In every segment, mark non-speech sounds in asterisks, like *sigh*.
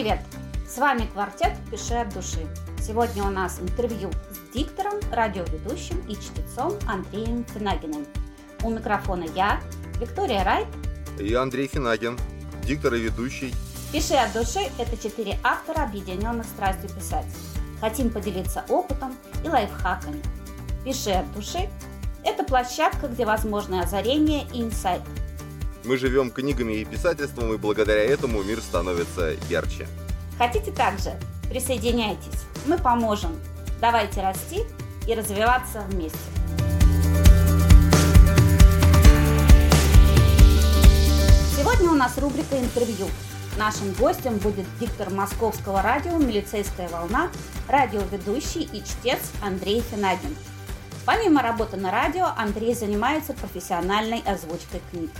привет! С вами квартет «Пиши от души». Сегодня у нас интервью с диктором, радиоведущим и чтецом Андреем Финагиным. У микрофона я, Виктория Райт и Андрей Финагин, диктор и ведущий. «Пиши от души» – это четыре автора, объединенных страстью писать. Хотим поделиться опытом и лайфхаками. «Пиши от души» – это площадка, где возможны озарения и инсайты мы живем книгами и писательством, и благодаря этому мир становится ярче. Хотите также? Присоединяйтесь. Мы поможем. Давайте расти и развиваться вместе. Сегодня у нас рубрика «Интервью». Нашим гостем будет диктор московского радио «Милицейская волна», радиоведущий и чтец Андрей Финагин. Помимо работы на радио, Андрей занимается профессиональной озвучкой книг.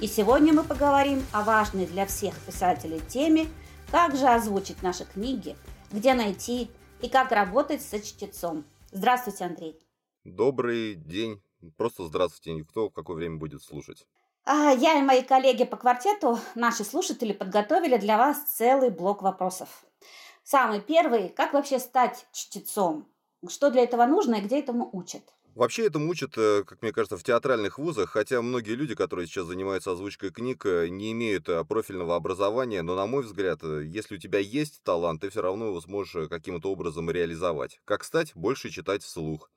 И сегодня мы поговорим о важной для всех писателей теме «Как же озвучить наши книги?», «Где найти?» и «Как работать со чтецом?». Здравствуйте, Андрей. Добрый день. Просто здравствуйте. Кто в какое время будет слушать? А, я и мои коллеги по квартету, наши слушатели, подготовили для вас целый блок вопросов. Самый первый – как вообще стать чтецом? Что для этого нужно и где этому учат? Вообще это мучит, э, как мне кажется, в театральных вузах, хотя многие люди, которые сейчас занимаются озвучкой книг, э, не имеют э, профильного образования, но, на мой взгляд, если у тебя есть талант, ты все равно его сможешь каким-то образом реализовать. Как стать? Больше читать вслух.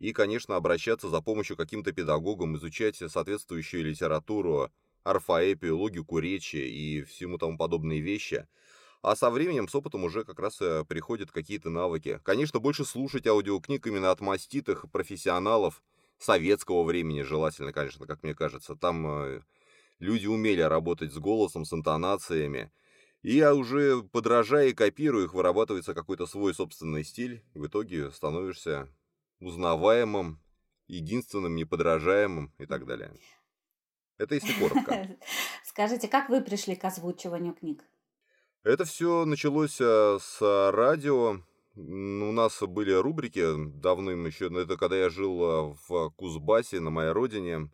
И, конечно, обращаться за помощью каким-то педагогам, изучать соответствующую литературу, орфоэпию, логику речи и всему тому подобные вещи – а со временем, с опытом уже как раз э, приходят какие-то навыки. Конечно, больше слушать аудиокниг именно от маститых профессионалов советского времени, желательно, конечно, как мне кажется. Там э, люди умели работать с голосом, с интонациями. И я уже подражая и копирую их, вырабатывается какой-то свой собственный стиль. В итоге становишься узнаваемым, единственным, неподражаемым и так далее. Это если коротко. *laughs* Скажите, как вы пришли к озвучиванию книг? Это все началось э, с радио. У нас были рубрики давным еще, это когда я жил э, в Кузбассе, на моей родине.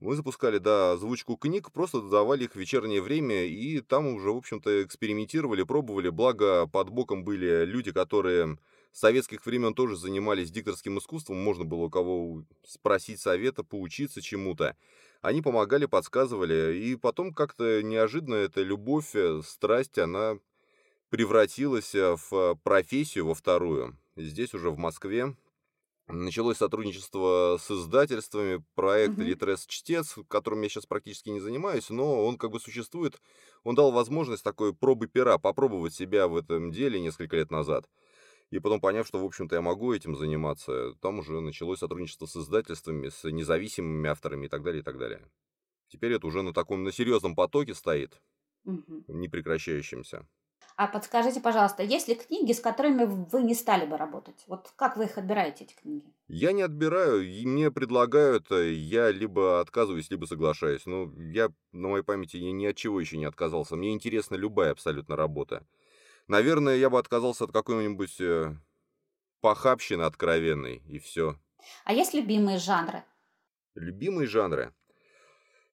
Мы запускали, да, озвучку книг, просто давали их в вечернее время, и там уже, в общем-то, экспериментировали, пробовали. Благо, под боком были люди, которые с советских времен тоже занимались дикторским искусством, можно было у кого спросить совета, поучиться чему-то. Они помогали, подсказывали, и потом как-то неожиданно эта любовь, э, страсть, она превратилась э, в профессию во вторую. Здесь уже в Москве началось сотрудничество с издательствами, проект mm-hmm. «Литрес Чтец», которым я сейчас практически не занимаюсь, но он как бы существует. Он дал возможность такой пробы пера, попробовать себя в этом деле несколько лет назад. И потом, поняв, что, в общем-то, я могу этим заниматься, там уже началось сотрудничество с издательствами, с независимыми авторами и так далее, и так далее. Теперь это уже на таком, на серьезном потоке стоит, угу. непрекращающемся. А подскажите, пожалуйста, есть ли книги, с которыми вы не стали бы работать? Вот как вы их отбираете, эти книги? Я не отбираю, и мне предлагают, э, я либо отказываюсь, либо соглашаюсь. Ну, я на моей памяти ни от чего еще не отказался. Мне интересна любая абсолютно работа. Наверное, я бы отказался от какой-нибудь э, похабщины откровенной, и все. А есть любимые жанры? Любимые жанры?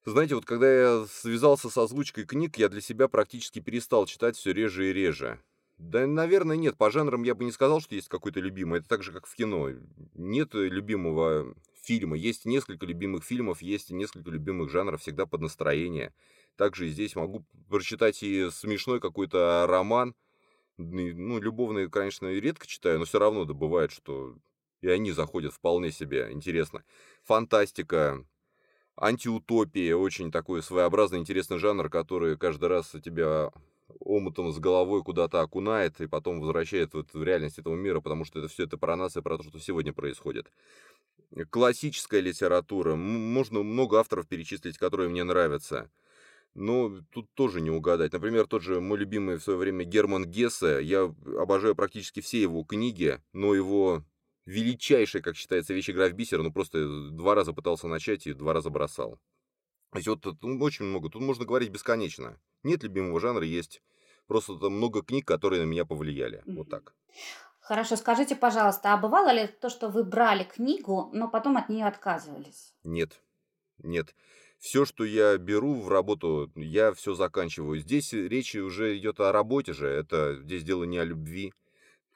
Знаете, вот когда я связался с озвучкой книг, я для себя практически перестал читать все реже и реже. Да, наверное, нет. По жанрам я бы не сказал, что есть какой-то любимый. Это так же, как в кино. Нет любимого фильма. Есть несколько любимых фильмов, есть несколько любимых жанров, всегда под настроение. Также здесь могу прочитать и смешной какой-то роман, ну, любовные, конечно, редко читаю, но все равно да бывает, что и они заходят вполне себе интересно. Фантастика, антиутопия, очень такой своеобразный интересный жанр, который каждый раз тебя омутом с головой куда-то окунает и потом возвращает вот в реальность этого мира, потому что это все это про нас и про то, что сегодня происходит. Классическая литература. Можно много авторов перечислить, которые мне нравятся. Но тут тоже не угадать. Например, тот же мой любимый в свое время Герман Гессе. Я обожаю практически все его книги, но его величайшая, как считается, вещь «Игра в бисер», ну просто два раза пытался начать и два раза бросал. То есть вот тут очень много, тут можно говорить бесконечно. Нет любимого жанра, есть просто там много книг, которые на меня повлияли. Mm-hmm. Вот так. Хорошо, скажите, пожалуйста, а бывало ли то, что вы брали книгу, но потом от нее отказывались? Нет, нет. Все, что я беру в работу, я все заканчиваю. Здесь речь уже идет о работе же, это здесь дело не о любви.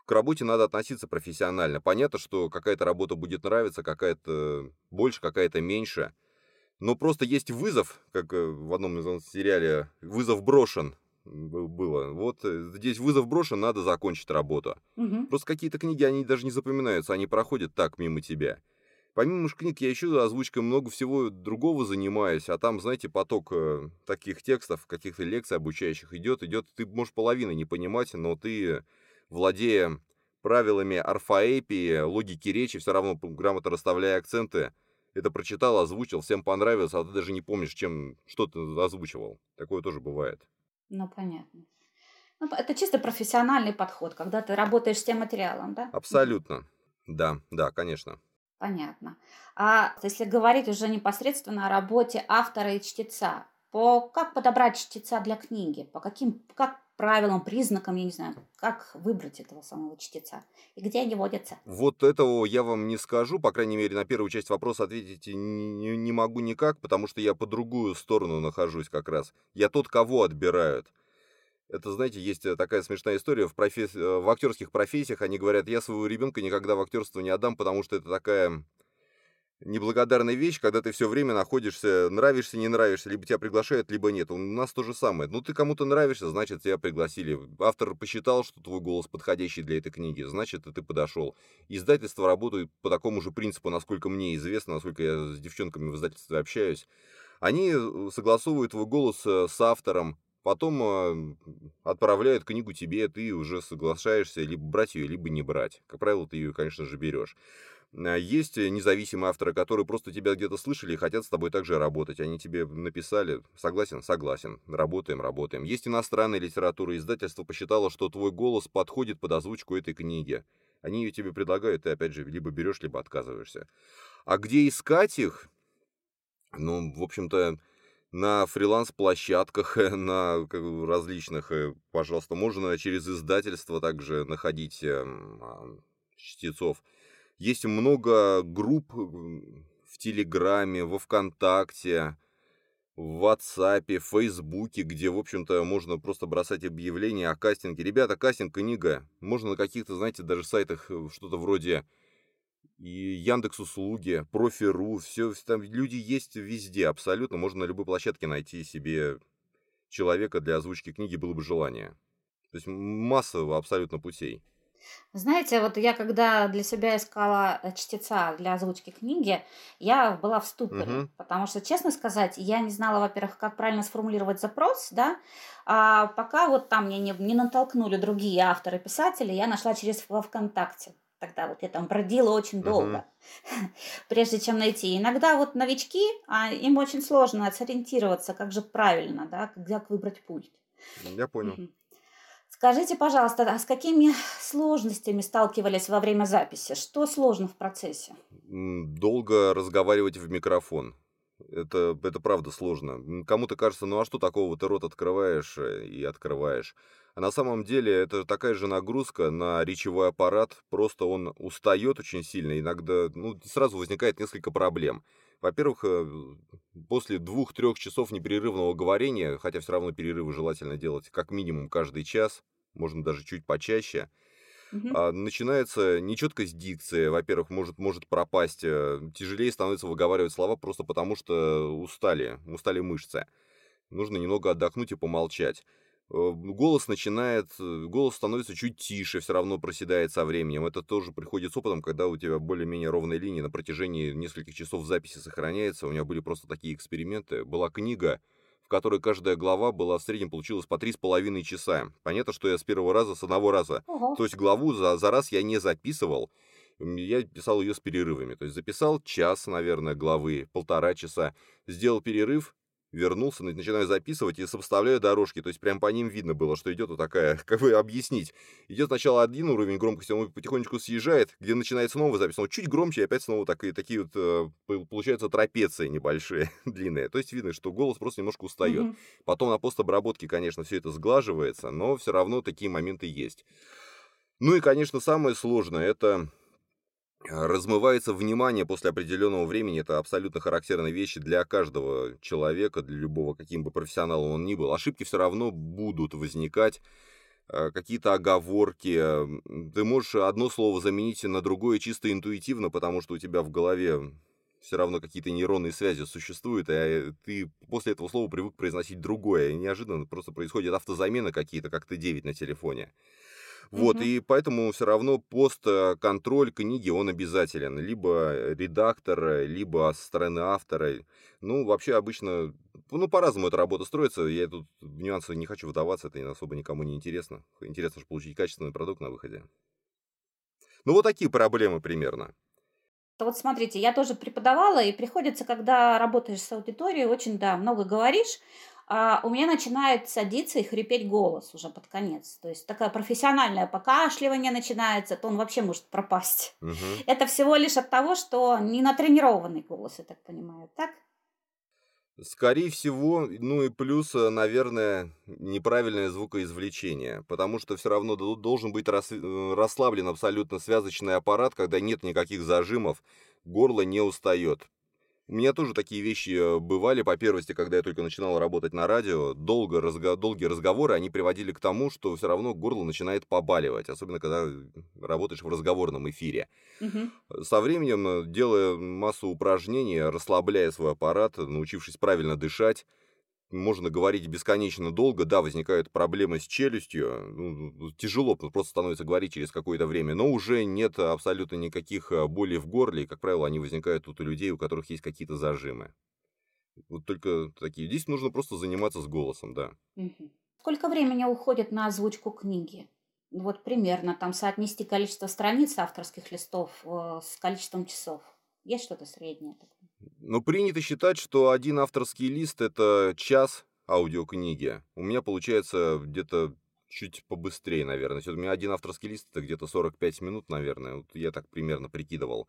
К работе надо относиться профессионально. Понятно, что какая-то работа будет нравиться, какая-то больше, какая-то меньше. Но просто есть вызов, как э, в одном из сериале «Вызов брошен», было. Вот э, здесь вызов брошен, надо закончить работу. Угу. Просто какие-то книги, они даже не запоминаются, они проходят так мимо тебя. Помимо книг, я еще озвучкой много всего другого занимаюсь, а там, знаете, поток э, таких текстов, каких-то лекций обучающих идет, идет, ты можешь половины не понимать, но ты, владея правилами орфоэпии, логики речи, все равно грамотно расставляя акценты, это прочитал, озвучил, всем понравилось, а ты даже не помнишь, чем, что ты озвучивал. Такое тоже бывает. Ну, понятно. Ну, это чисто профессиональный подход, когда ты работаешь с тем материалом, да? Абсолютно. Да, да, конечно. Понятно. А если говорить уже непосредственно о работе автора и чтеца, по как подобрать чтеца для книги? По каким как правилам, признакам, я не знаю, как выбрать этого самого чтеца и где они водятся? Вот этого я вам не скажу, по крайней мере, на первую часть вопроса ответить не, не могу никак, потому что я по другую сторону нахожусь как раз. Я тот, кого отбирают. Это, знаете, есть э, такая смешная история. В, професс... Э, в актерских профессиях они говорят, я своего ребенка никогда в актерство не отдам, потому что это такая неблагодарная вещь, когда ты все время находишься, нравишься, не нравишься, либо тебя приглашают, либо нет. У нас то же самое. Ну, ты кому-то нравишься, значит, тебя пригласили. Автор посчитал, что твой голос подходящий для этой книги, значит, ты подошел. Издательство работает по такому же принципу, насколько мне известно, насколько я с девчонками в издательстве общаюсь. Они э, согласовывают твой голос с автором, Потом э, отправляют книгу тебе, ты уже соглашаешься либо брать ее, либо не брать. Как правило, ты ее, конечно же, берешь. А есть независимые авторы, которые просто тебя где-то слышали и хотят с тобой также работать. Они тебе написали, согласен, согласен, работаем, работаем. Есть иностранная литература, издательство посчитало, что твой голос подходит под озвучку этой книги. Они ее тебе предлагают, ты опять же либо берешь, либо отказываешься. А где искать их? Ну, в общем-то, на фриланс-площадках, *laughs* на различных, э, пожалуйста, можно через издательство также находить эм, а, чтецов. Есть много групп в Телеграме, во Вконтакте, в WhatsApp, в Фейсбуке, где, в общем-то, можно просто бросать объявления о кастинге. Ребята, кастинг книга. Можно на каких-то, знаете, даже сайтах э, что-то вроде и Яндекс услуги, Профи.ру, все, там люди есть везде, абсолютно. Можно на любой площадке найти себе человека для озвучки книги, было бы желание. То есть масса абсолютно путей. Знаете, вот я когда для себя искала э, чтеца для озвучки книги, я была в ступоре, угу. потому что, честно сказать, я не знала, во-первых, как правильно сформулировать запрос, да, а пока вот там мне не, не натолкнули другие авторы, писатели, я нашла через во ВКонтакте тогда вот я там бродила очень долго, uh-huh. *laughs* прежде чем найти. Иногда вот новички, а им очень сложно сориентироваться, как же правильно, да, как выбрать пульт. Я понял. Uh-huh. Скажите, пожалуйста, а с какими сложностями сталкивались во время записи? Что сложно в процессе? Долго разговаривать в микрофон. Это, это правда сложно. Кому-то кажется, ну а что такого, ты рот открываешь э, и открываешь. А на самом деле это такая же нагрузка на речевой аппарат, просто он устает очень сильно, иногда ну, сразу возникает несколько проблем. Во-первых, э, после двух-трех часов непрерывного говорения, хотя все равно перерывы желательно делать как минимум каждый час, можно даже чуть почаще, угу. начинается нечеткость дикции. Во-первых, может, может пропасть, э, тяжелее становится выговаривать слова просто потому, что устали, устали мышцы. Нужно немного отдохнуть и помолчать. Э, голос начинает, э, голос становится чуть тише, все равно проседает со временем. Это тоже приходит с опытом, когда у тебя более-менее ровная линия на протяжении нескольких часов записи сохраняется. У меня были просто такие эксперименты. Была книга, в которой каждая глава была в среднем получилась по три с половиной часа. Понятно, что я с первого раза, с одного раза. Ого. То есть главу за, за раз я не записывал. Я писал ее с перерывами. То есть записал час, наверное, главы, полтора часа. Сделал перерыв, вернулся, начинаю записывать и сопоставляю дорожки, то есть прям по ним видно было, что идет вот такая, *laughs* как бы объяснить. Идет сначала один уровень громкости, он потихонечку съезжает, где начинается новая запись, он чуть громче, и опять снова такие, такие вот, э, получаются трапеции небольшие, *laughs* длинные. То есть видно, что голос просто немножко устает. Mm-hmm. Потом на постобработке, конечно, все это сглаживается, но все равно такие моменты есть. Ну и, конечно, самое сложное, это размывается внимание после определенного времени. Это абсолютно характерные вещи для каждого человека, для любого, каким бы профессионалом он ни был. Ошибки все равно будут возникать, э, какие-то оговорки. Ты можешь одно слово заменить на другое чисто интуитивно, потому что у тебя в голове все равно какие-то нейронные связи существуют, а ты после этого слова привык произносить другое. И неожиданно просто происходит автозамена какие-то, как ты 9 на телефоне. Вот, Мгм. и поэтому все равно постконтроль книги, он обязателен. Либо редактора, либо со стороны автора. Ну, вообще обычно, ну, по-разному эта работа строится. Я тут в нюансы не хочу вдаваться, это особо никому не интересно. Интересно же получить качественный продукт на выходе. Ну, вот такие проблемы примерно. Вот смотрите, я тоже преподавала, и приходится, когда работаешь с аудиторией, очень, да, много говоришь, у меня начинает садиться и хрипеть голос уже под конец. То есть такое профессиональное покашливание начинается, то он вообще может пропасть. Мгм. Это всего лишь от того, что не натренированный голос, я так понимаю, так? Скорее всего, ну и плюс, э, наверное, неправильное звукоизвлечение, потому что все равно должен быть э, расслаблен абсолютно связочный аппарат, когда нет никаких зажимов, горло не устает. У меня тоже такие вещи э, бывали по первости, когда я только начинал работать на радио. Долго разго- долгие разговоры, они приводили к тому, что все равно горло начинает побаливать, особенно когда работаешь в разговорном эфире. Мгм. Со временем, э, делая массу упражнений, расслабляя свой аппарат, научившись правильно дышать, можно говорить бесконечно долго. Да, возникают проблемы с челюстью, ну, тяжело просто становится говорить через какое-то время, но уже нет абсолютно никаких э, болей в горле, и, как правило, они возникают тут у людей, у которых есть какие-то зажимы. Вот только такие. Здесь нужно просто заниматься с голосом, да. Сколько времени уходит на озвучку книги? Вот примерно там соотнести количество страниц авторских листов э, с количеством часов. Есть что-то среднее? такое? Но принято считать, что один авторский лист– это час аудиокниги. У меня получается где-то чуть побыстрее, наверное. У меня один авторский лист– это где-то 45 минут, наверное. Вот я так примерно прикидывал.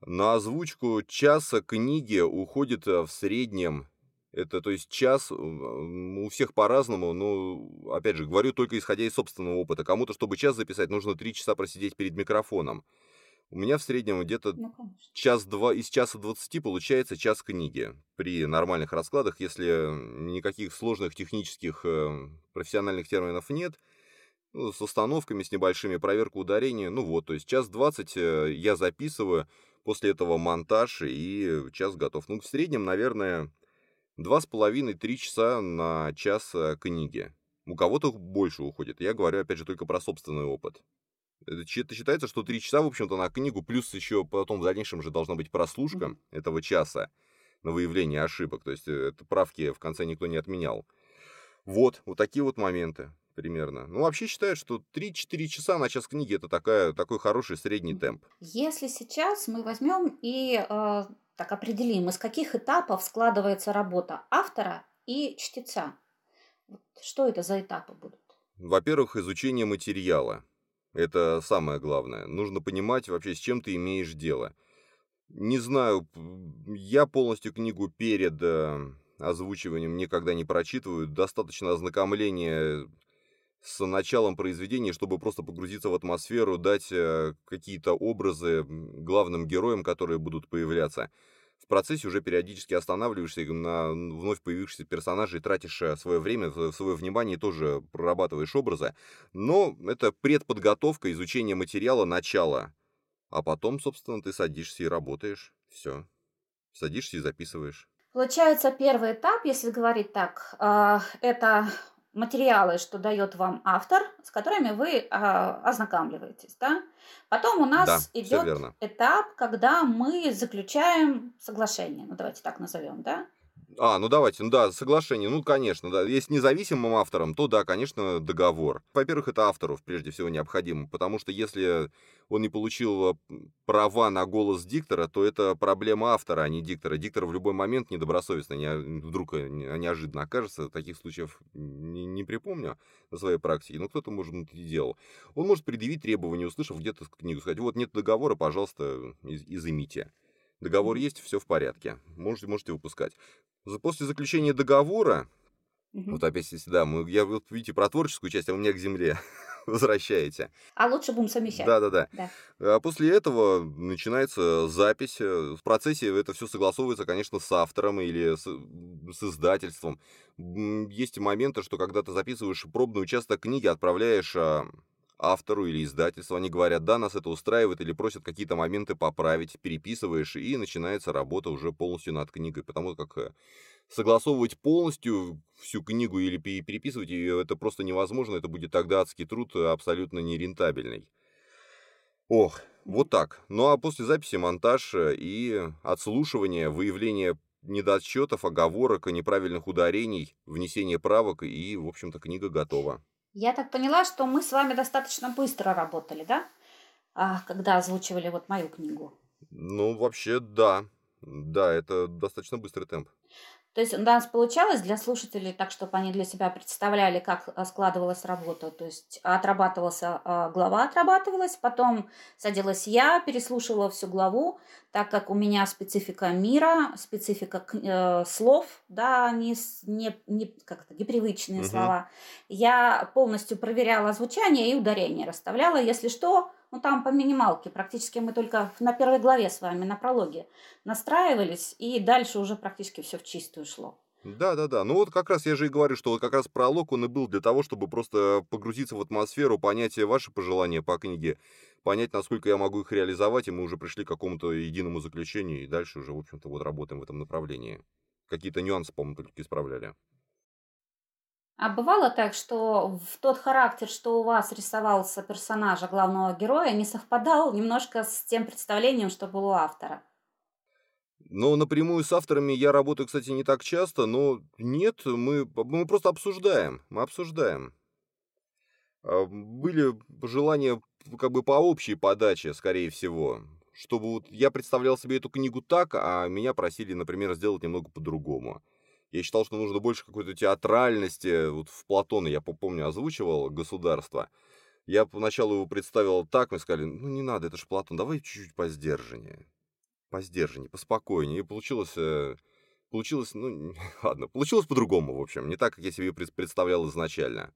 На озвучку часа книги уходит э, в среднем, это то есть час, м, у всех по-разному, но, опять же, говорю только исходя из собственного опыта. Кому-то, чтобы час записать, нужно 3 часа просидеть перед микрофоном. У меня в среднем где-то Ну, конечно. час-два, из часа 20 получается час книги. При нормальных раскладах, если никаких сложных технических э, профессиональных терминов нет, ну, с установками, с небольшими, проверка ударения, ну вот, то есть час 20 э, я записываю, после этого монтаж и час готов. Ну, в среднем, наверное, два с половиной-три часа на час э, книги. У кого-то больше уходит. Я говорю, опять же, только про собственный опыт. Это чи- это считается, что три часа, в общем-то, на книгу, плюс еще потом в дальнейшем же должна быть прослушка этого часа на выявление ошибок. То есть э, это правки в конце никто не отменял. Вот, вот такие вот моменты примерно. Ну, вообще считают, что 3-4 часа на час книги это такая, такой хороший средний темп. Если сейчас мы возьмем и э, так определим, из каких этапов складывается работа автора и чтеца. Что это за этапы будут? Во-первых, изучение материала. Это самое главное. Нужно понимать вообще, с чем ты имеешь дело. Не знаю, я полностью книгу перед э, озвучиванием никогда не прочитываю. Достаточно ознакомления с началом произведения, чтобы просто погрузиться в атмосферу, дать э, какие-то образы главным героям, которые будут появляться. В процессе уже периодически останавливаешься на вновь появившихся персонажей тратишь э, свое время, свое внимание тоже прорабатываешь образы. Но это предподготовка, изучение материала, начало. А потом, собственно, ты садишься и работаешь. Все. Садишься и записываешь. Получается, первый этап, если говорить так, э, это материалы, что дает вам автор, с которыми вы э, ознакомливаетесь, да? Потом у нас Да, идет этап, когда мы заключаем соглашение, ну давайте так назовем, да? А, ну давайте, ну да, соглашение, ну конечно, да. Если независимым автором, то да, конечно, договор. Во-первых, это автору прежде всего необходимо, потому что если он не получил права на голос диктора, то это проблема автора, а не диктора. Диктор в любой момент недобросовестно, не, вдруг э, не- неожиданно окажется. Таких случаев не, не припомню на своей практике, но кто-то, может быть, и делал. Он может предъявить требования, услышав где-то книгу, сказать, вот нет договора, пожалуйста, из- изымите. Договор есть, все в порядке. Можете, можете выпускать. После заключения договора, Мгм. вот опять, если да, мы, я вот видите про творческую часть, а у меня к земле. *laughs* возвращаете. А лучше будем совмещать. Да-да-да. Да. А после этого начинается запись. э, В процессе это все согласовывается, конечно, с автором или с, с издательством. Есть моменты, что когда ты записываешь пробный участок книги, отправляешь а, автору или издательству, они говорят, да, нас это устраивает, или просят какие-то моменты поправить, переписываешь, и начинается работа уже полностью над книгой, потому как э, согласовывать полностью всю книгу или пе- переписывать ее, это просто невозможно, это будет тогда адский труд, э, абсолютно нерентабельный. Ох, вот так. Ну а после записи монтаж э, и отслушивание, выявление недочетов, оговорок неправильных ударений, внесение правок, и, в общем-то, книга готова. Я так поняла, что мы с вами достаточно быстро работали, да? А, когда озвучивали вот мою книгу. Ну, вообще, да. Да, это достаточно быстрый темп. То есть у нас получалось для слушателей так, чтобы они для себя представляли, как а, складывалась работа. То есть отрабатывался, а, глава отрабатывалась, потом садилась я, переслушивала всю главу, так как у меня специфика мира, специфика э, слов, да, не, не, не, как это, непривычные Мгм. слова. Я полностью проверяла звучание и ударение расставляла. Если что, ну там по минималке, практически мы только на первой главе с вами, на прологе настраивались, и дальше уже практически все в чистую шло. Да, да, да. Ну вот как раз я же и говорю, что вот как раз пролог он и был для того, чтобы просто погрузиться в атмосферу, понять ваши пожелания по книге, понять, насколько я могу их реализовать, и мы уже пришли к какому-то единому заключению, и дальше уже, в общем-то, вот работаем в этом направлении. Какие-то нюансы, по-моему, только исправляли. А бывало так, что в тот характер, что у вас рисовался персонажа главного героя, не совпадал немножко с тем представлением, что было у автора? Но напрямую с авторами я работаю, кстати, не так часто, но нет, мы, мы просто обсуждаем, мы обсуждаем. А, Были пожелания как бы по общей подаче, скорее всего, чтобы вот я представлял себе эту книгу так, а меня просили, например, сделать немного по-другому. Я считал, что нужно больше какой-то театральности. Вот в Платона, я помню, озвучивал «Государство». Я поначалу его представил так, мне сказали, ну не надо, это же Платон, давай чуть-чуть поздержаннее по сдержаннее, поспокойнее. И получилось, э, получилось, ну, *laughs* ладно, получилось по-другому, в общем, не так, как я себе пред- представлял изначально.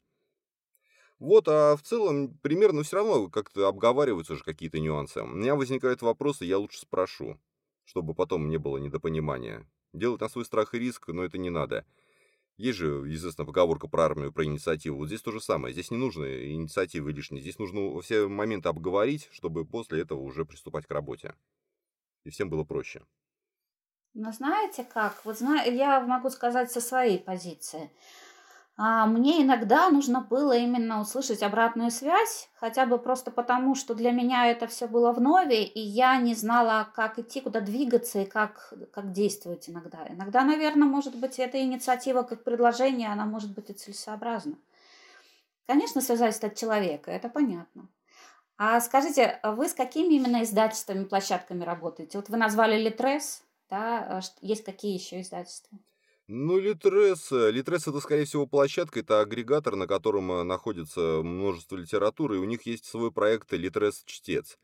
Вот, а в целом, примерно все равно как-то обговариваются же какие-то нюансы. У меня возникают вопросы, я лучше спрошу, чтобы потом не было недопонимания. Делать на свой страх и риск, но это не надо. Есть же, известная поговорка про армию, про инициативу. Вот здесь то же самое. Здесь не нужно инициативы лишней. Здесь нужно все моменты обговорить, чтобы после этого уже приступать к работе. И всем было проще. Но знаете как? Вот зна... я могу сказать со своей позиции. А, мне иногда нужно было именно услышать обратную связь, хотя бы просто потому, что для меня это все было вновь, и я не знала, как идти, куда двигаться и как, как действовать иногда. Иногда, наверное, может быть, эта инициатива как предложение, она может быть и целесообразна. Конечно, зависит от человека, это понятно. А скажите, вы с какими именно издательствами, площадками работаете? Вот вы назвали Литрес, да, а есть какие еще издательства? Ну, Литрес. э, Литрес это, скорее всего, площадка, это агрегатор, на котором э, находится множество литературы, и у них есть свой проект Литрес Чтец,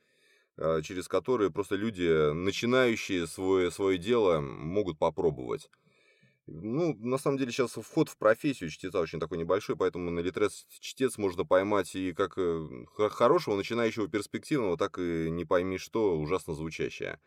э, через который просто люди, начинающие свое, свое дело, могут попробовать. Ну, на самом деле, сейчас вход в профессию чтеца очень такой небольшой, поэтому на Литрес чтец можно поймать и как э, хорошего, начинающего, перспективного, так и не пойми что, ужасно звучащее.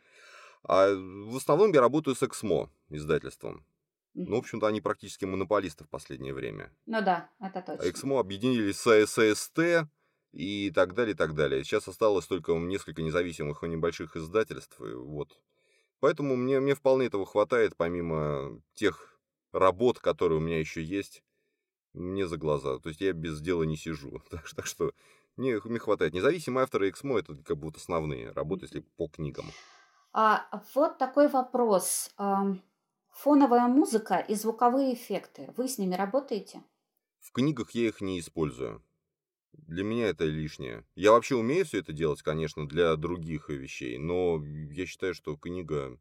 А в основном я работаю с Эксмо издательством. Ну, в общем-то, они практически монополисты в последнее время. Ну да, это точно. Эксмо объединились с ССТ и так далее, и так далее. Сейчас осталось только несколько независимых и небольших издательств. и вот. Поэтому мне, мне вполне этого хватает, помимо тех работ, которые у меня еще есть, мне за глаза. То есть я без дела не сижу. *laughs* Так, что- так что мне, мне хватает. Независимые авторы Эксмо это как бы вот основные работы, если по книгам. А вот такой вопрос. Фоновая музыка и звуковые эффекты. Вы с ними работаете? В книгах я их не использую. Для меня это лишнее. Я вообще умею все это делать, конечно, для других вещей, но я считаю, что книга...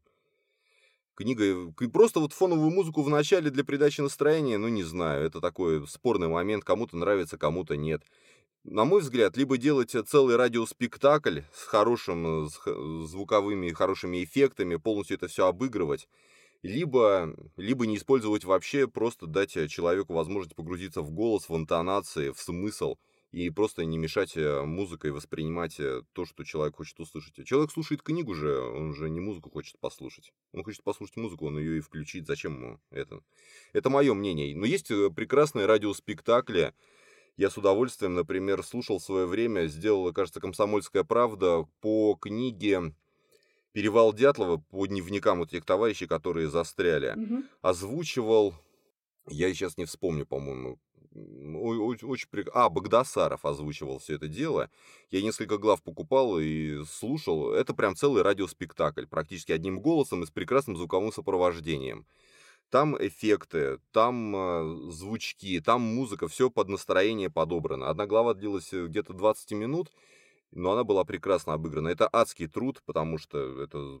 Книга... Просто вот фоновую музыку в начале для придачи настроения, ну, не знаю, это такой спорный момент, кому-то нравится, кому-то нет. На мой взгляд, либо делать целый радиоспектакль с хорошим, с звуковыми, хорошими эффектами, полностью это все обыгрывать, либо, либо не использовать вообще, просто дать э, человеку возможность погрузиться в голос, в интонации, в смысл, и просто не мешать э, музыкой воспринимать э, то, что человек хочет услышать. Человек слушает книгу же, он же не музыку хочет послушать. Он хочет послушать музыку, он ее и включить. Зачем ему это? Это мое мнение. Но есть прекрасные радиоспектакли. Я с удовольствием, например, слушал в свое время, сделала, кажется, «Комсомольская правда» по книге «Перевал Дятлова» по дневникам вот этих товарищей, которые застряли. Мгм. Озвучивал, я сейчас не вспомню, по-моему, очень, очень А, Богдасаров озвучивал все это дело. Я несколько глав покупал и слушал. Это прям целый радиоспектакль, практически одним голосом и с прекрасным звуковым сопровождением. Там эффекты, там э, звучки, там музыка, все под настроение подобрано. Одна глава длилась э, где-то 20 минут, но она была прекрасно обыграна. Это адский труд, потому что это...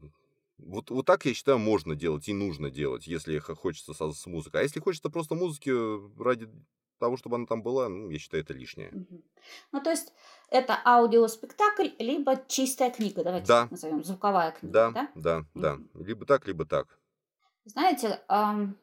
Вот, вот так, я считаю, можно делать и нужно делать, если хочется со- с музыкой. А если хочется просто музыки э, ради того, чтобы она там была, ну, я считаю, это лишнее. Ну, то есть это аудиоспектакль, либо чистая книга, давайте Да. назовем, звуковая книга, Да, да? да, да. Либо так, либо так. Знаете, ам,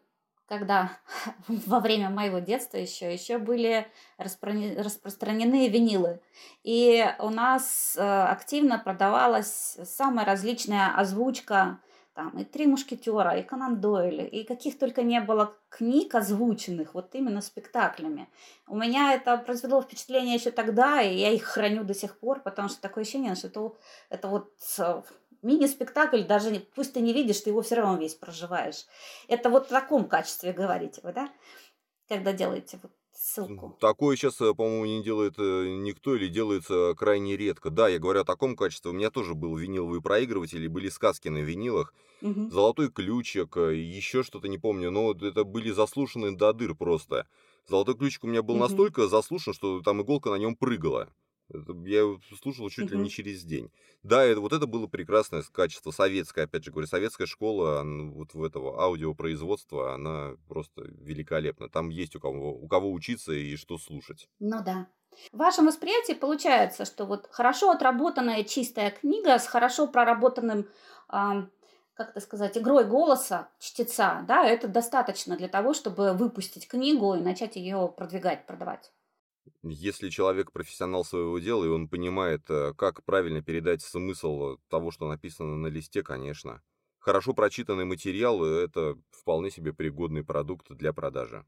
когда *laughs* во время моего детства еще, еще были распространены винилы, и у нас э, активно продавалась самая различная озвучка, там и «Три мушкетера», и «Конан Дойль», и каких только не было книг озвученных, вот именно спектаклями. У меня это произвело впечатление еще тогда, и я их храню до сих пор, потому что такое ощущение, что это, это вот э, мини-спектакль, даже пусть ты не видишь, ты его все равно весь проживаешь. Это вот в таком качестве говорите вы, да? Когда делаете вот ссылку. Такое сейчас, по-моему, не делает э, никто или делается крайне редко. Да, я говорю о таком качестве. У меня тоже был виниловый проигрыватель, и были сказки на винилах. Мгм. Золотой ключик, э, еще что-то не помню, но это были заслушаны до дыр просто. Золотой ключик у меня был Мгм. настолько заслушан, что там иголка на нем прыгала. Я его слушал чуть ли не через день. Да, это, вот это было прекрасное качество, советское, опять же говорю, советская школа ан- вот в этого аудиопроизводства, она просто великолепна. Там есть у кого, у кого учиться и что слушать. Ну да. В вашем восприятии получается, что вот хорошо отработанная чистая книга с хорошо проработанным, ам, как это сказать, игрой голоса чтеца, да, это достаточно для того, чтобы выпустить книгу и начать ее продвигать, продавать. Если человек профессионал своего дела, и он понимает, э, как правильно передать смысл того, что написано на листе, конечно. Хорошо прочитанный материал– э, это вполне себе пригодный продукт для продажи.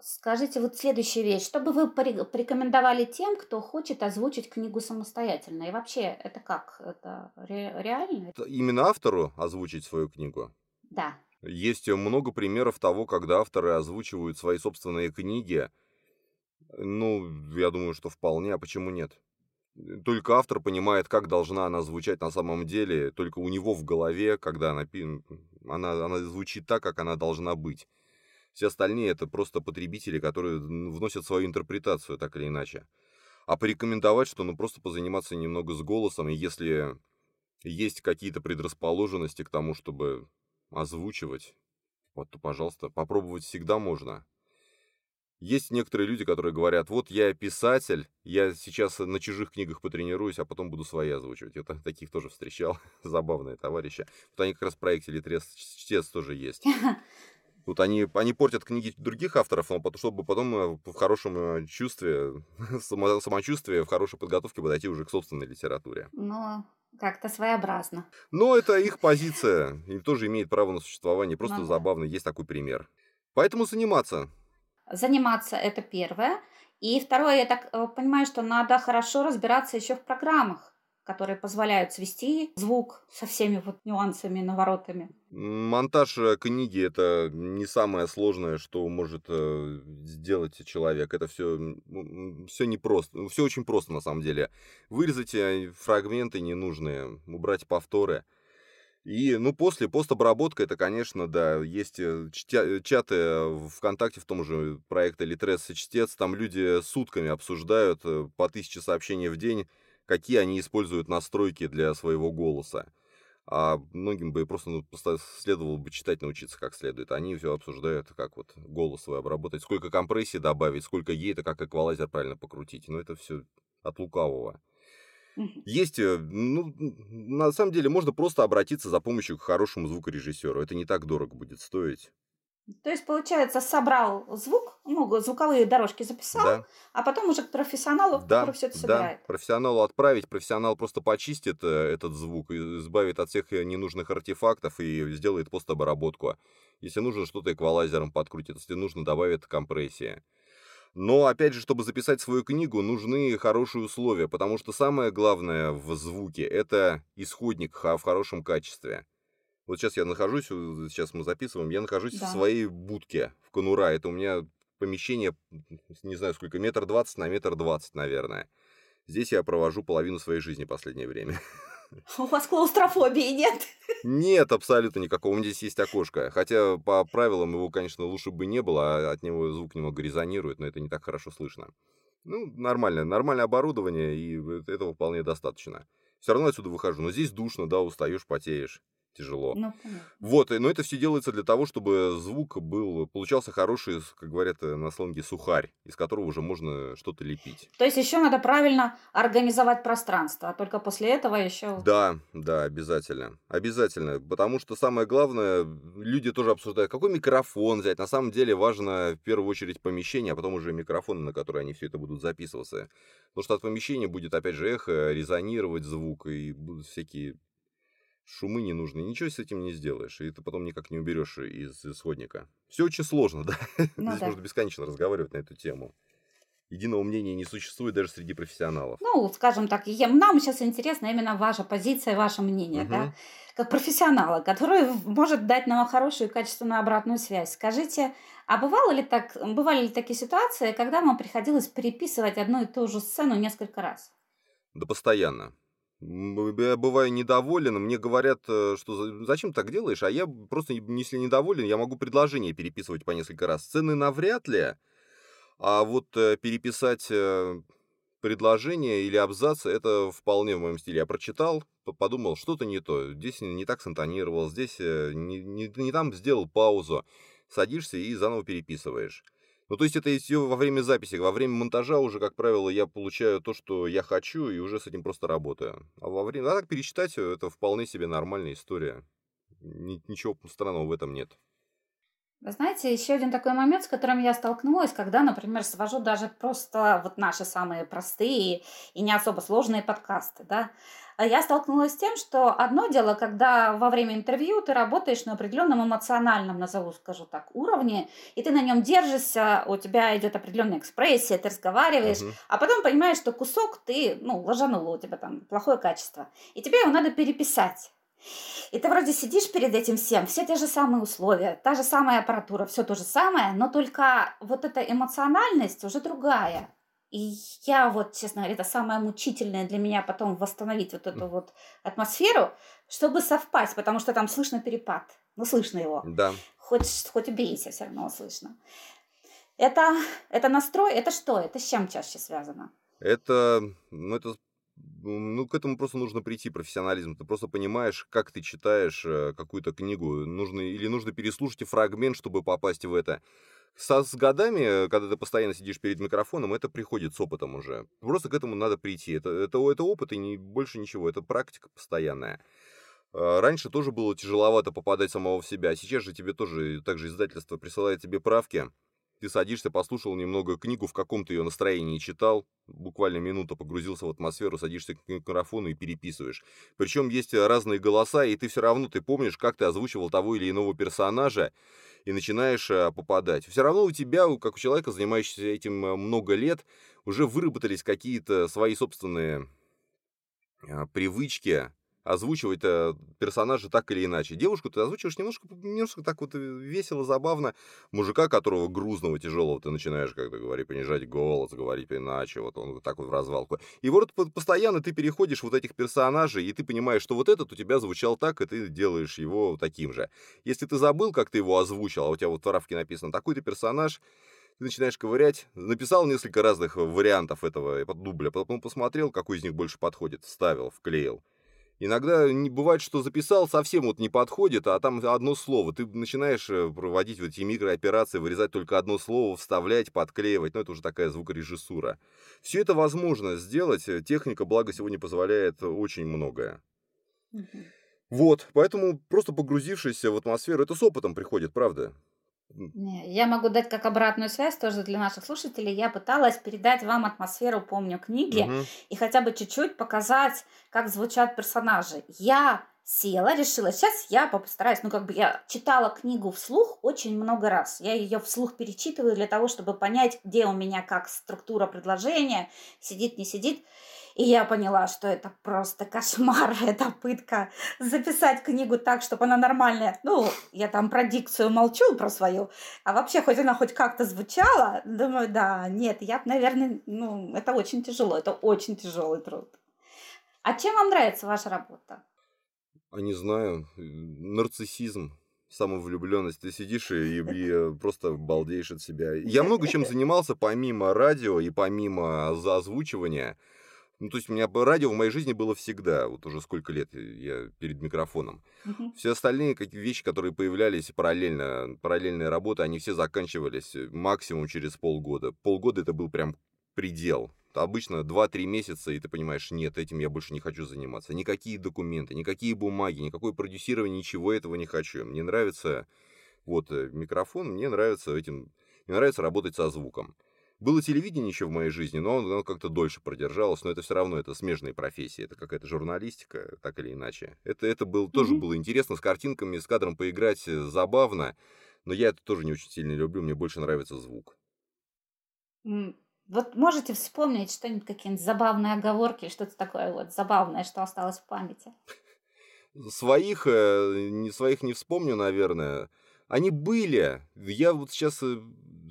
Скажите вот следующую вещь. Что бы вы порекомендовали тем, кто хочет озвучить книгу самостоятельно? И вообще, это как? Это ре- реально? Именно автору озвучить свою книгу. Да. Есть много примеров того, когда авторы озвучивают свои собственные книги. Ну, я думаю, что вполне, а почему нет? Только автор понимает, как должна она звучать на самом деле, только у него в голове, когда она, она, она звучит так, как она должна быть. Все остальные это просто потребители, которые вносят свою интерпретацию, так или иначе. А порекомендовать, что ну просто позаниматься немного с голосом, и если есть какие-то предрасположенности к тому, чтобы озвучивать, вот, то, пожалуйста, попробовать всегда можно. Есть некоторые люди, которые говорят, вот я писатель, я сейчас на чужих книгах потренируюсь, а потом буду свои озвучивать. Та- таких тоже встречал, *laughs* забавные товарищи. Вот они как раз в проекте «Литрес чтец» тоже есть. *laughs* Вот они, они портят книги других авторов, но чтобы потом э, в хорошем э, чувстве, *laughs* само- самочувствии, в хорошей подготовке подойти уже к собственной литературе. Но как-то своеобразно. Но это их позиция, и тоже имеет право на существование. Просто Ну забавно, есть такой пример. Поэтому заниматься. Заниматься это первое. И второе, я так э, понимаю, что надо хорошо разбираться еще в программах, которые позволяют свести звук со всеми вот нюансами, наворотами. Монтаж э, книги это не самое сложное, что может э, сделать человек. Это все, все непросто. Все очень просто на самом деле. Вырезать фрагменты ненужные, убрать повторы. И, ну, после, постобработка, это, конечно, да, есть э, чаты ВКонтакте, в том же проекте Литрес и Чтец, там люди сутками обсуждают э, по тысяче сообщений в день, какие они используют настройки для своего голоса. А многим бы просто ну, следовало бы читать, научиться как следует. Они все обсуждают, как вот голос свой обработать, сколько компрессии добавить, сколько гейта, как эквалайзер правильно покрутить. Но это все от лукавого. Есть, э, ну, на самом деле, можно просто обратиться за помощью к хорошему звукорежиссеру. Это не так дорого будет стоить. То есть, получается, собрал звук, ну, звуковые дорожки записал, Да, а потом уже к профессионалу, да, который все это да. собирает. Профессионалу отправить, профессионал просто почистит э, этот звук, избавит от всех ненужных артефактов и сделает постобработку. Если нужно, что-то эквалайзером подкрутит, если нужно, добавит компрессии. Но, опять же, чтобы записать свою книгу, нужны хорошие условия, потому что самое главное в звуке– это исходник в хорошем качестве. Вот сейчас я нахожусь, э, сейчас мы записываем, я нахожусь в Да. своей будке в Конура. Это у меня помещение, не знаю сколько, метр двадцать на метр двадцать, наверное. Здесь я провожу половину своей жизни в последнее время. *laughs* У вас клаустрофобии нет? Нет, абсолютно никакого. У меня здесь есть окошко. Хотя по правилам его, конечно, лучше бы не было, а от него звук немного резонирует, но это не так хорошо слышно. Ну, нормально, нормальное оборудование, и этого вполне достаточно. Все равно отсюда выхожу. Но здесь душно, да, устаешь, потеешь. Тяжело. Ну, понятно. Вот, и- но это все делается для того, чтобы звук был, получался хороший, как говорят э, на сленге, сухарь, из которого уже можно что-то лепить. То есть еще надо правильно организовать пространство, а только после этого еще... Да, да, обязательно. Обязательно. Потому что самое главное, люди тоже обсуждают, какой микрофон взять. На самом деле важно в первую очередь помещение, а потом уже микрофоны, на которые они все это будут записываться. Потому что от помещения будет, опять же, эхо, резонировать звук, и будут всякие шумы ненужные. Ничего с этим не сделаешь, и ты потом никак не уберешь из исходника. Все очень сложно, *laughs* да? Ну Здесь да. можно бесконечно разговаривать на эту тему. Единого мнения не существует даже среди профессионалов. Ну, скажем так, нам сейчас интересна именно ваша позиция, ваше мнение, да, Мгм. как профессионала, который может дать нам хорошую и качественную обратную связь. Скажите, а бывало ли так, бывали ли такие ситуации, когда вам приходилось переписывать одну и ту же сцену несколько раз? Да постоянно. Я бываю недоволен, мне говорят, э, что за- зачем так делаешь, а я просто, если недоволен, я могу предложение переписывать по несколько раз. Сцены навряд ли, а вот э, переписать э, предложение или абзацы, это вполне в моем стиле. Я прочитал, подумал, что-то не то, здесь не так синтонировал, здесь не, не- не там сделал паузу. Садишься и заново переписываешь. Ну, то есть это все во время записи. Во время монтажа уже, как правило, я получаю то, что я хочу, и уже с этим просто работаю. А во время... А так перечитать всё это вполне себе нормальная история. Ни- ничего странного в этом нет. Вы знаете, еще один такой момент, с которым я столкнулась, когда, например, свожу даже просто вот наши самые простые и не особо сложные подкасты, да. А Я столкнулась с тем, что одно дело, когда во время интервью ты работаешь на определенном эмоциональном, назову, скажу так, уровне, и ты на нем держишься, у тебя идет определенная экспрессия, ты разговариваешь, Мгм. а потом понимаешь, что кусок ты, ну, ложанула, у тебя там плохое качество, и тебе его надо переписать. И ты вроде сидишь перед этим всем, все те же самые условия, та же самая аппаратура, все то же самое, но только вот эта эмоциональность уже другая. И я вот, честно говоря, это самое мучительное для меня потом восстановить вот эту вот атмосферу, чтобы совпасть, потому что там слышно перепад. Ну, слышно его. Да. Хоть, хоть убейся, все равно слышно. Это, это настрой, это что? Это с чем чаще связано? Это, ну, это, ну, к этому просто нужно прийти, профессионализм. Ты просто понимаешь, как ты читаешь э, какую-то книгу. Нужно, или нужно переслушать фрагмент, чтобы попасть в это. Со, с годами, э, когда ты постоянно сидишь перед микрофоном, это приходит с опытом уже. Просто к этому надо прийти. Это, это, это опыт и не, больше ничего. Это практика постоянная. Э, Раньше тоже было тяжеловато попадать самого в себя. а Сейчас же тебе тоже, также издательство присылает тебе правки. Ты садишься, послушал немного книгу, в каком ты ее настроении читал, буквально минута погрузился в атмосферу, садишься к микрофону и переписываешь. Причем есть разные голоса, и ты все равно ты помнишь, как ты озвучивал того или иного персонажа, и начинаешь э, попадать. Все равно у тебя, как у человека, занимающегося этим э, много лет, уже выработались какие-то свои собственные э, привычки озвучивать персонажа так или иначе. Девушку ты озвучиваешь немножко, немножко так вот э, весело, забавно. Мужика, которого грузного, тяжелого, ты начинаешь, как то говорить, понижать голос, говорить иначе, вот он так вот в развалку. И вот по- постоянно ты переходишь вот этих персонажей, и ты понимаешь, что вот этот у тебя звучал так, и ты делаешь его таким же. Если ты забыл, как ты его озвучил, а у тебя вот в травке написано такой-то персонаж, ты начинаешь ковырять, написал несколько разных вариантов этого дубля, потом посмотрел, какой из них больше подходит, вставил, вклеил. Иногда бывает, что записал, совсем вот не подходит, а там одно слово. Ты начинаешь э, проводить вот эти микрооперации, вырезать только одно слово, вставлять, подклеивать. Ну, это уже такая звукорежиссура. Все это возможно сделать. э, Техника, благо, сегодня позволяет очень многое. Вот, поэтому просто погрузившись в атмосферу, это с опытом приходит, правда. Не, Я могу дать как обратную связь тоже для наших слушателей. Я пыталась передать вам атмосферу «Помню книги» Мгм. и хотя бы чуть-чуть показать, как звучат персонажи. Я села, решила, сейчас я постараюсь, ну как бы я читала книгу вслух очень много раз. Я ее вслух перечитываю для того, чтобы понять, где у меня как структура предложения, сидит, не сидит. И я поняла, что это просто кошмар, *laughs* это пытка записать книгу так, чтобы она нормальная. Ну, я там про дикцию молчу, про свою. А вообще, хоть она хоть как-то звучала, думаю, да, нет, я, наверное, ну, это очень тяжело, это очень тяжелый труд. А чем вам нравится ваша работа? А не знаю, нарциссизм, самовлюбленность. Ты сидишь и, *laughs* и, э, просто балдеешь от себя. Я много *laughs* чем занимался помимо радио и помимо за- озвучивания. Ну, то есть у меня радио в моей жизни было всегда, вот уже сколько лет я перед микрофоном. Мгм. Все остальные какие вещи, которые появлялись параллельно, параллельные работы, они все заканчивались э, максимум через полгода. Полгода это был прям предел. Обычно 2-3 месяца, и ты понимаешь, нет, этим я больше не хочу заниматься. Никакие документы, никакие бумаги, никакое продюсирование, ничего этого не хочу. Мне нравится вот э, микрофон, мне нравится этим, мне нравится работать со звуком. Было телевидение еще в моей жизни, но оно как-то дольше продержалось, но это все равно это смежные профессии, это какая-то журналистика, так или иначе. Это, это был, тоже Мгм. было интересно, с картинками, с кадром поиграть э, забавно, но я это тоже не очень сильно люблю, мне больше нравится звук. М, Вот можете вспомнить что-нибудь, какие-нибудь забавные оговорки, что-то такое вот забавное, что осталось в памяти? Своих, э, не, своих не вспомню, наверное. Они были. Я вот сейчас э,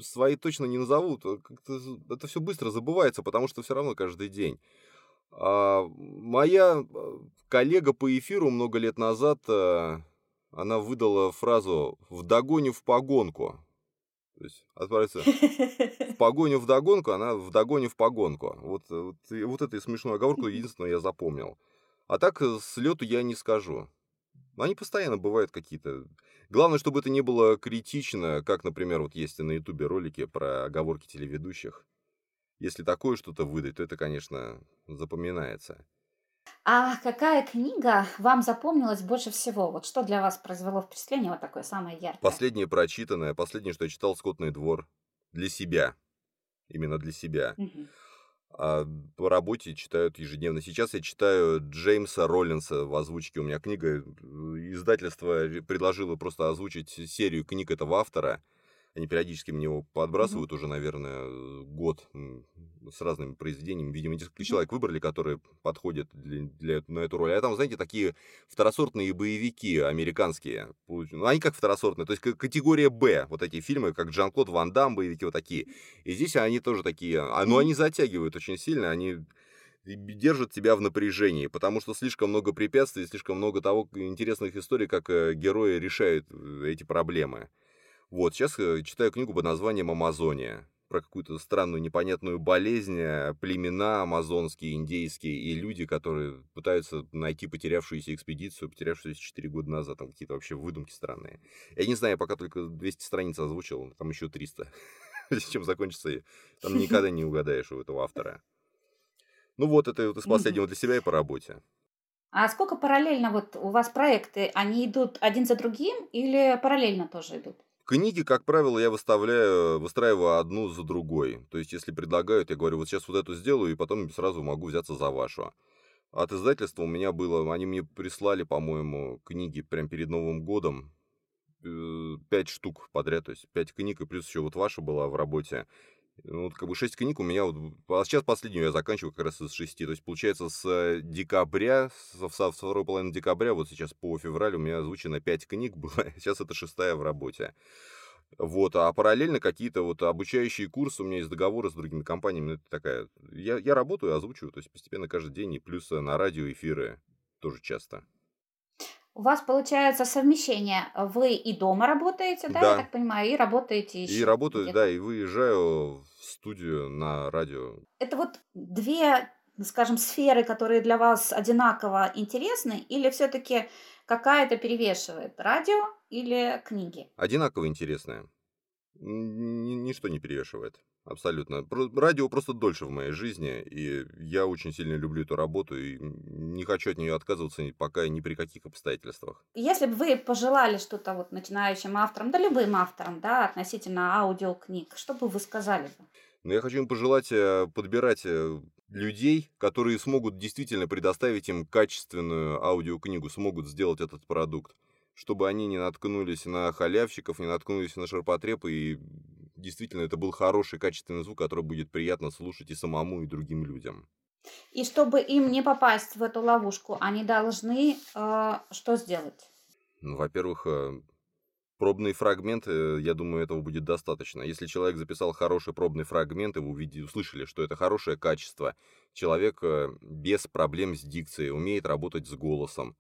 свои точно не назову. то как-то Это все быстро забывается, потому что все равно каждый день. А, моя э, коллега по эфиру много лет назад, э, она выдала фразу «в догоню в погонку». То есть отправиться в *laughs* погоню в догонку, она в догоню в погонку. Вот, э, вот, и вот эту смешную оговорку *laughs* единственное я запомнил. А так э, с лету я не скажу. Они постоянно бывают какие-то. Главное, чтобы это не было критично, как, например, вот есть на Ютубе ролики про оговорки телеведущих. Если такое что-то выдать, то это, конечно, запоминается. А какая книга вам запомнилась больше всего? Вот что для вас произвело впечатление вот такое самое яркое? Последнее прочитанное, последнее, что я читал «Скотный двор» для себя. Именно для себя. Мгм. А по работе читают ежедневно. Сейчас я читаю Джеймса Роллинса в озвучке. У меня книга, издательство ре- предложило просто озвучить серию книг этого автора. Они периодически мне его подбрасывают уже, наверное, год с разными произведениями. Видимо, несколько Мгм. человек выбрали, которые подходят для, для- на эту роль. А там, знаете, такие второсортные боевики американские. Ну, они как второсортные, то есть категория Б. Вот эти фильмы, как Жан-Клод Ван Дам, боевики вот такие. И здесь они тоже такие, а, но Мгм. они затягивают очень сильно, они держат тебя в напряжении, потому что слишком много препятствий, слишком много того интересных историй, как э, герои решают э, эти проблемы. Вот, сейчас э, читаю книгу под названием «Амазония», про какую-то странную непонятную болезнь, э, племена амазонские, индейские, и люди, которые пытаются найти потерявшуюся экспедицию, потерявшуюся 4 года назад, там какие-то вообще выдумки странные. Я не знаю, я пока только 200 страниц озвучил, там еще 300. Чем закончится, там никогда не угадаешь у этого автора. Ну вот, это вот из последнего для себя и по работе. А сколько параллельно вот у вас проекты, они идут один за другим или параллельно тоже идут? Книги, как правило, я выставляю, выстраиваю одну за другой. То есть, если предлагают, я говорю, вот сейчас вот эту сделаю, и потом сразу могу взяться за вашу. От издательства у меня было, они мне прислали, по-моему, книги прямо перед Новым годом. э, Пять штук подряд, то есть пять книг, и плюс еще вот ваша была в работе. Ну, Вот как бы шесть книг у меня, вот, а сейчас последнюю я заканчиваю как раз из шести. То есть, получается, с декабря, со, со второй половины декабря, вот сейчас по февраль у меня озвучено пять книг было, *laughs* сейчас это шестая в работе. Вот, а параллельно какие-то вот обучающие курсы, у меня есть договоры с другими компаниями, ну, это такая... Я, я работаю, озвучиваю, то есть постепенно каждый день, и плюс на радио эфиры тоже часто. У вас получается совмещение. Вы и дома работаете, да, я Да. так понимаю, и работаете И еще работаю, где-то. да, и выезжаю в студию на радио. Это вот две, скажем, сферы, которые для вас одинаково интересны, или все-таки какая-то перевешивает радио или книги? Одинаково интересное. ничто не перевешивает. Абсолютно. Радио просто дольше в моей жизни, и я очень сильно люблю эту работу, и не хочу от нее отказываться пока ни при каких обстоятельствах. Если бы вы пожелали что-то вот начинающим авторам, да любым авторам, да, относительно аудиокниг, что бы вы сказали бы? Ну, я хочу им пожелать э, подбирать э, людей, которые смогут действительно предоставить им качественную аудиокнигу, смогут сделать этот продукт чтобы они не наткнулись на халявщиков, не наткнулись на ширпотреб, и действительно это был хороший, качественный звук, который будет приятно слушать и самому, и другим людям. И чтобы им не попасть в эту ловушку, они должны э, что сделать? Ну, во-первых, э, пробные фрагменты, я думаю, этого будет достаточно. Если человек записал хороший пробный фрагмент, и вы увидели, услышали, что это хорошее качество, человек э, без проблем с дикцией, умеет работать с голосом,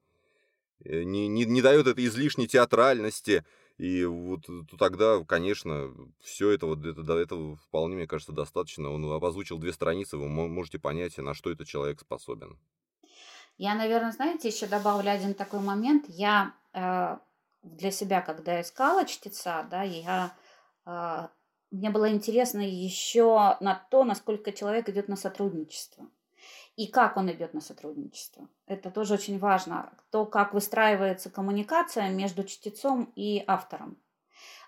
Э, не, не, не дает этой излишней театральности. И вот тогда, конечно, все это вот это, до этого вполне, мне кажется, достаточно. Он озвучил две страницы, вы можете понять, на что этот человек способен. Я, наверное, знаете, еще добавлю один такой момент. Я э, для себя, когда искала чтеца, да, я э, мне было интересно еще на то, насколько человек идет на сотрудничество и как он идет на сотрудничество. Это тоже очень важно. То, как выстраивается коммуникация между чтецом и автором.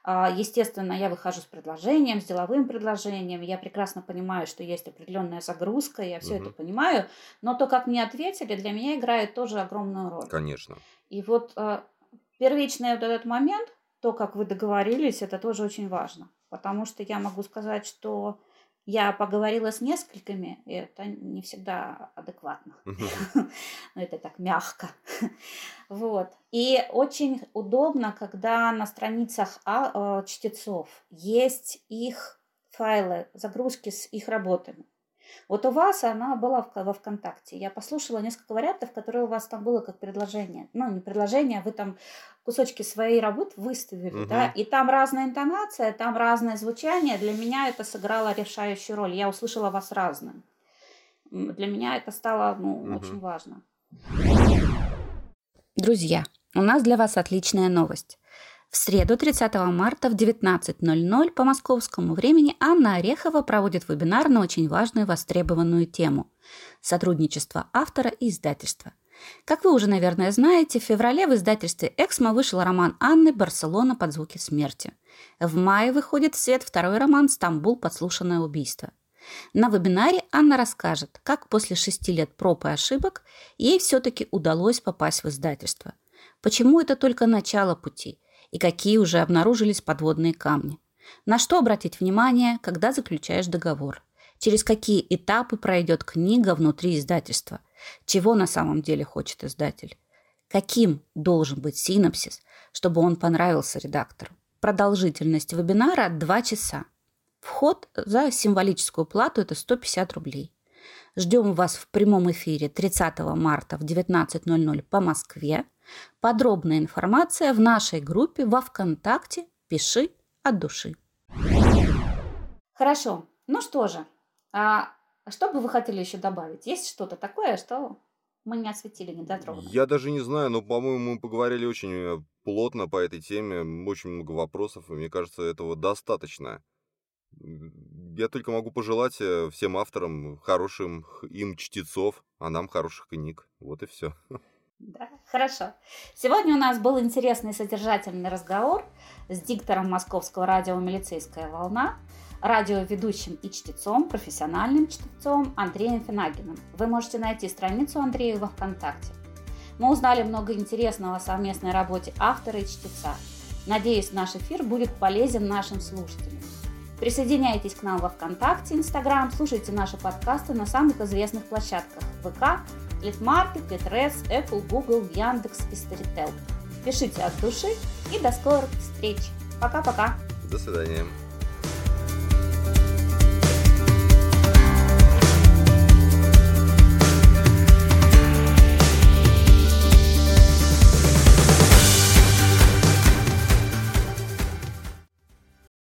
А, естественно, я выхожу с предложением, с деловым предложением. Я прекрасно понимаю, что есть определенная загрузка, я все угу. это понимаю. Но то, как мне ответили, для меня играет тоже огромную роль. Конечно. И вот а, первичный вот этот момент, то, как вы договорились, это тоже очень важно. Потому что я могу сказать, что я поговорила с несколькими, и это не всегда адекватно. *laughs* Но это так мягко. *laughs* Вот. И очень удобно, когда на страницах а, э, чтецов есть их файлы, загрузки с их работами. Вот у вас она была во ВКонтакте. Я послушала несколько вариантов, которые у вас там было как предложение. Ну, не предложение, а вы там кусочки своей работы выставили, угу. да, и там разная интонация, там разное звучание. Для меня это сыграло решающую роль. Я услышала вас разным. Для меня это стало, ну, угу. очень важно. Друзья, у нас для вас отличная новость. В среду 30 марта в 19.00 по московскому времени Анна Орехова проводит вебинар на очень важную востребованную тему – сотрудничество автора и издательства. Как вы уже, наверное, знаете, в феврале в издательстве «Эксмо» вышел роман Анны «Барселона под звуки смерти». В мае выходит в свет второй роман «Стамбул. Подслушанное убийство». На вебинаре Анна расскажет, как после шести лет проб и ошибок ей все-таки удалось попасть в издательство. Почему это только начало пути – и какие уже обнаружились подводные камни. На что обратить внимание, когда заключаешь договор? Через какие этапы пройдет книга внутри издательства? Чего на самом деле хочет издатель? Каким должен быть синапсис, чтобы он понравился редактору? Продолжительность вебинара 2 часа. Вход за символическую плату – это 150 рублей. Ждем вас в прямом эфире 30 марта в 19.00 по Москве. Подробная информация в нашей группе во ВКонтакте «Пиши от души». Хорошо. Ну что же, а что бы вы хотели еще добавить? Есть что-то такое, что мы не осветили, не дотронули? Я даже не знаю, но, по-моему, мы поговорили очень э, плотно по этой теме, очень много вопросов, и мне кажется, этого достаточно. Я только могу пожелать э, всем авторам хорошим им чтецов, а нам хороших книг. Вот и все. *laughs* Да, хорошо. Сегодня у нас был интересный содержательный разговор с диктором Московского радио «Милицейская волна», радиоведущим и чтецом, профессиональным чтецом Андреем Финагиным. Вы можете найти страницу Андрея во ВКонтакте. Мы узнали много интересного о совместной работе автора и чтеца. Надеюсь, наш эфир будет полезен нашим слушателям. Присоединяйтесь к нам во ВКонтакте, Инстаграм, слушайте наши подкасты на самых известных площадках ВК, Литмаркет, Литрес, Apple, Google, Яндекс и Storytel. Пишите от души и до скорых встреч. Пока-пока. До свидания.